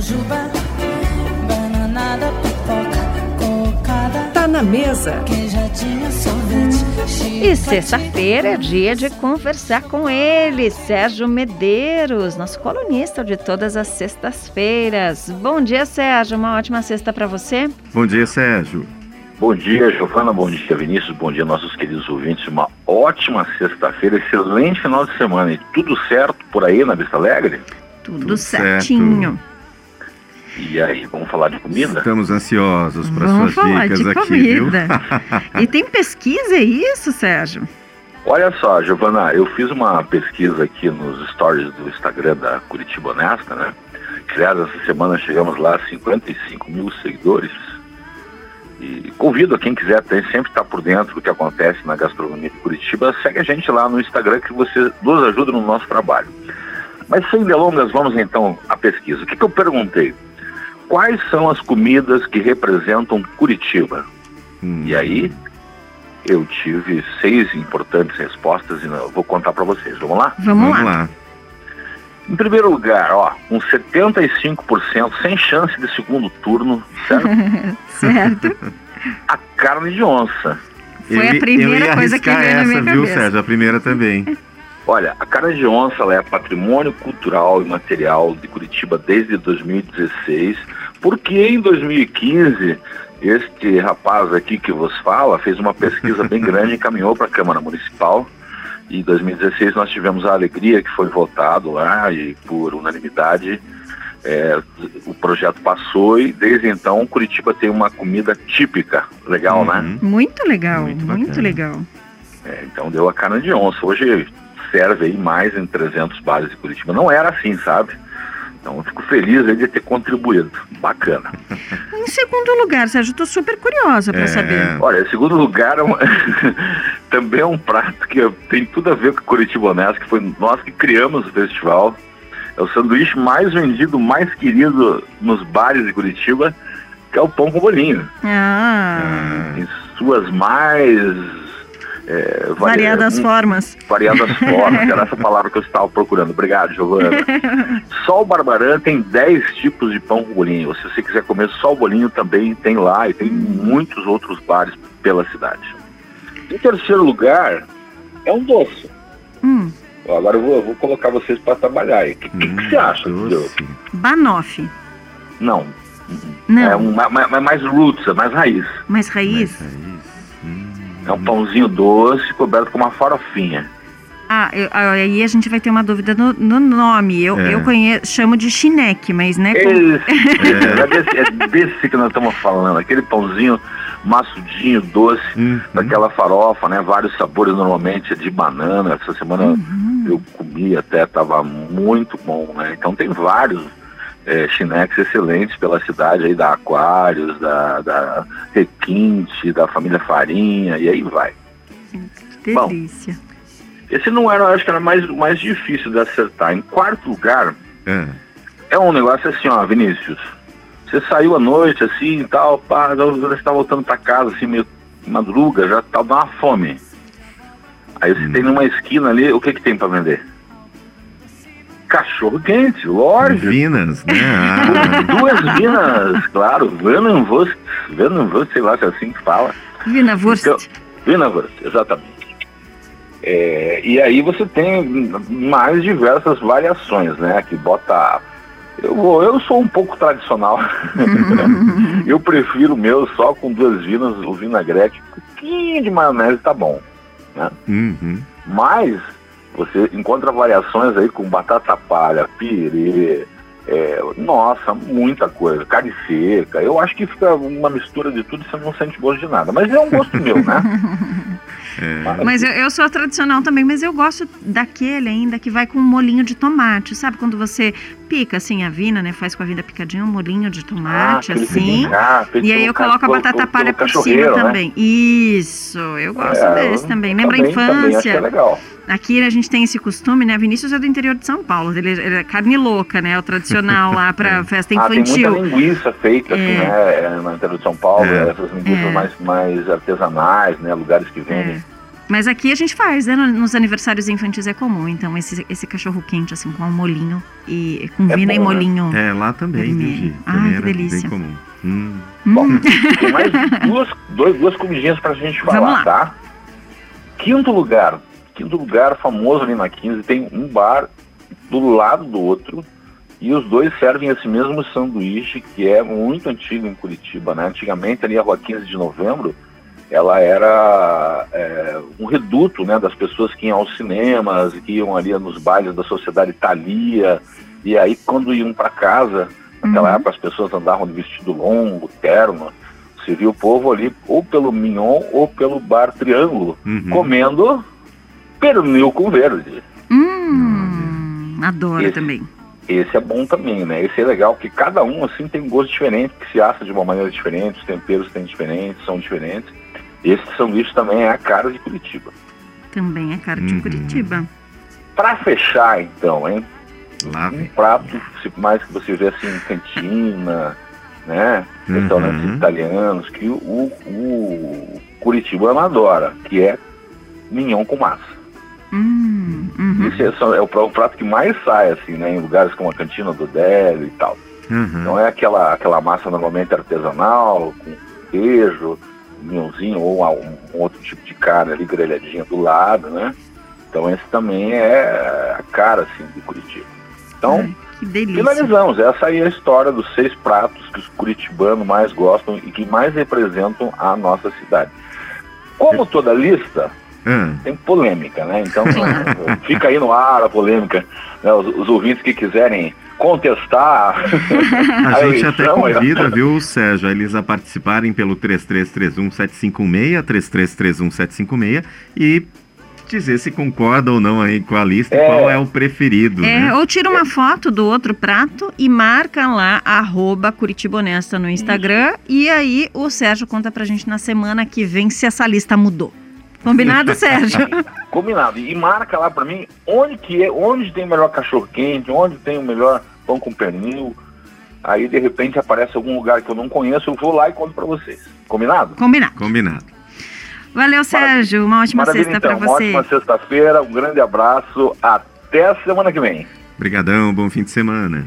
jujuba, bananada, pipoca, cocada. Tá na mesa. Queijadinha, sorvete, E sexta-feira é dia de conversar com ele, Sérgio Medeiros, nosso colunista de todas as sextas-feiras. Bom dia, Sérgio. Uma ótima sexta para você. Bom dia, Sérgio. Bom dia, Giovana. Bom dia, Vinícius. Bom dia, nossos queridos ouvintes. Uma ótima sexta-feira, excelente final de semana. E tudo certo por aí na Vista Alegre? Tudo, Tudo certinho. E aí, vamos falar de comida? Estamos ansiosos para Vamos suas falar dicas de aqui, comida. viu? E tem pesquisa, é isso, Sérgio? Olha só, Giovana, eu fiz uma pesquisa aqui nos stories do Instagram da Curitiba Honesta, né? Aliás, essa semana chegamos lá a 55 mil seguidores. E convido a quem quiser tem, sempre estar por dentro do que acontece na gastronomia de Curitiba, segue a gente lá no Instagram que você nos ajuda no nosso trabalho. Mas sem delongas, vamos então à pesquisa. O que, que eu perguntei? Quais são as comidas que representam Curitiba? Hum, E aí, eu tive seis importantes respostas e eu vou contar para vocês. Vamos lá? Vamos, Vamos lá. lá. Em primeiro lugar, ó, um 75% sem chance de segundo turno, certo? Certo? a carne de onça. Foi Eu a primeira coisa que veio na minha essa, viu, cabeça. Sérgio? A primeira também. Olha, a carne de onça ela é patrimônio cultural e material de Curitiba desde 2016, porque em 2015 este rapaz aqui que vos fala fez uma pesquisa bem grande e encaminhou para a Câmara Municipal. E em 2016 nós tivemos a alegria que foi votado lá e por unanimidade é, o projeto passou e desde então Curitiba tem uma comida típica, legal, né? Uhum. Muito legal, Muito muito, legal. É, então deu a carne de onça. Hoje serve aí mais em 300 bares de Curitiba. Não era assim, sabe? Então eu fico feliz aí de ter contribuído. Bacana. Em segundo lugar, Sérgio, tô super curiosa para É. saber. Olha, em segundo lugar, é uma- também é um prato que tem tudo a ver com Curitiba Honesto, que foi nós que criamos o festival. É o sanduíche mais vendido, mais querido nos bares de Curitiba, que é o pão com bolinho. Ah, Em suas mais... é, vari- variadas formas. variadas formas, era essa palavra que eu estava procurando. Obrigado, Giovana. Só o Barbarã tem 10 tipos de pão com bolinho. Se você quiser comer só o bolinho, também tem lá e tem muitos outros bares pela cidade. Em terceiro lugar, é um doce. Hum, Agora eu vou, eu vou colocar vocês para trabalhar aí. O que, que Hum, você acha? Banoffee. Não. Não, É um, ma- ma- mais roots, é mais raiz. mais raiz. Isso. Hum. É um pãozinho doce coberto com uma farofinha. Ah, eu- aí a gente vai ter uma dúvida no, no nome. Eu, É. eu conheço, chamo de chineque, mas né? com- Esse, é, desse, é desse que nós estamos falando, aquele pãozinho maçudinho, doce, Uhum. daquela farofa, né? Vários sabores, normalmente é de banana. Essa semana Uhum. eu comi até, tava muito bom, né? Então tem vários é, chineques excelentes pela cidade aí, da Aquários, da, da Requinte, da família Farinha, e aí vai. Que Bom. delícia. Esse não era, eu acho que era mais, mais difícil de acertar. Em quarto lugar, É. é um negócio assim, ó, Vinícius. Você saiu à noite, assim, e tal, pá, você está voltando para casa, assim, meio madruga, já tá dando uma fome. Aí você tem numa esquina ali, o que que tem para vender? Cachorro quente, lógico. Vinas, né? Ah, Duas vinas, claro, Venenwurst, Venenwurst, sei lá se é assim que fala. Vina Wurst. Então, Vinavurst, exatamente. É, e aí você tem mais diversas variações, né? Que bota. Eu, vou- eu sou um pouco tradicional. eu prefiro o meu só com duas vinas, o vinagrete, um pouquinho de maionese tá bom. uhum. Mas você encontra variações aí com batata palha, pirê, é, nossa, muita coisa, carne seca. Eu acho que fica uma mistura de tudo e você não sente gosto de nada. Mas é um gosto meu, né? É. Mas eu, eu sou tradicional também, mas eu gosto daquele ainda que vai com um molinho de tomate. Sabe quando você pica assim a vina, né? Faz com a vida picadinha um molinho de tomate, aquele assim. ah, E aí eu coloco a batata pelo- palha pelo por cima né? também. Isso, eu gosto É, desse também. Lembra a também- também acho que é infância? legal. Aqui a gente tem esse costume, né? Vinícius é do interior de São Paulo. Ele, é carne louca, né? O tradicional lá pra festa Ah, tem infantil. muita linguiça feita assim, É. né, é, no interior de São Paulo, É. essas linguiças É. mais, mais artesanais, né, lugares que vendem. Mas aqui a gente faz, né? Nos aniversários infantis é comum. Então, esse, esse cachorro quente, assim, com um molinho e com É vina e bom, né? molhinho. É, lá também, viu? Ah, Também que delícia. bem comum. Hum. Bom, tem mais duas, dois, duas comidinhas pra gente Vamos falar, lá. tá? Quinto lugar. Quinto lugar famoso ali na 15, tem um bar do lado do outro. E os dois servem esse mesmo sanduíche que é muito antigo em Curitiba, né? Antigamente ali a rua 15 de novembro, ela era é, um reduto né, das pessoas que iam aos cinemas, que iam ali nos bailes da sociedade Thalia. E aí quando iam para casa, naquela Uhum. época as pessoas andavam de vestido longo, terno. Você viu o povo ali ou pelo Mignon ou pelo Bar Triângulo, Uhum. comendo pernil com verde. Hum, adoro Esse- também. Esse é bom também, né? Esse é legal, porque cada um, assim, tem um gosto diferente, que se assa de uma maneira diferente, os temperos têm diferentes, são diferentes. Esse sanduíche também é a cara de Curitiba. Também é cara de Uhum. Curitiba. Pra fechar, então, hein? Lá Um prato, se- mais que você vê assim em cantina, né? Uhum. Restaurantes italianos, que o, o curitibano adora, que é mignon com massa. Hum, uhum. Esse é, só- é o, pra- o prato que mais sai, assim, né? Em lugares como a cantina do Délio e tal. Uhum. Não é aquela, aquela massa normalmente artesanal, com queijo, mignonzinho ou um, um outro tipo de carne ali grelhadinha do lado, né? Então esse também é a cara, assim, de Curitiba. Então, Ai, finalizamos. Essa aí é a história dos seis pratos que os curitibanos mais gostam e que mais representam a nossa cidade. Como toda lista, Ah, tem polêmica, né? Então fica aí no ar a polêmica. né? Os, os ouvintes que quiserem contestar A gente até convida, viu, Sérgio, a eles a participarem pelo 3331-756, 3331-756 e dizer se concorda ou não aí com a lista e É. qual é o preferido, É, né? ou tira uma foto do outro prato e marca lá, arroba Curitiba Honesta no Instagram. E aí o Sérgio conta pra gente na semana que vem se essa lista mudou. Combinado, Sérgio? Combinado. E marca lá pra mim onde que é, onde tem o melhor cachorro quente, onde tem o melhor pão com pernil. Aí de repente aparece algum lugar que eu não conheço, eu vou lá e conto pra vocês. Combinado? Combinado. Combinado. Valeu, Sérgio. Uma ótima Maravilha sexta então. pra Uma você. ótima sexta-feira, um grande abraço, até a semana que vem. Obrigadão, bom fim de semana.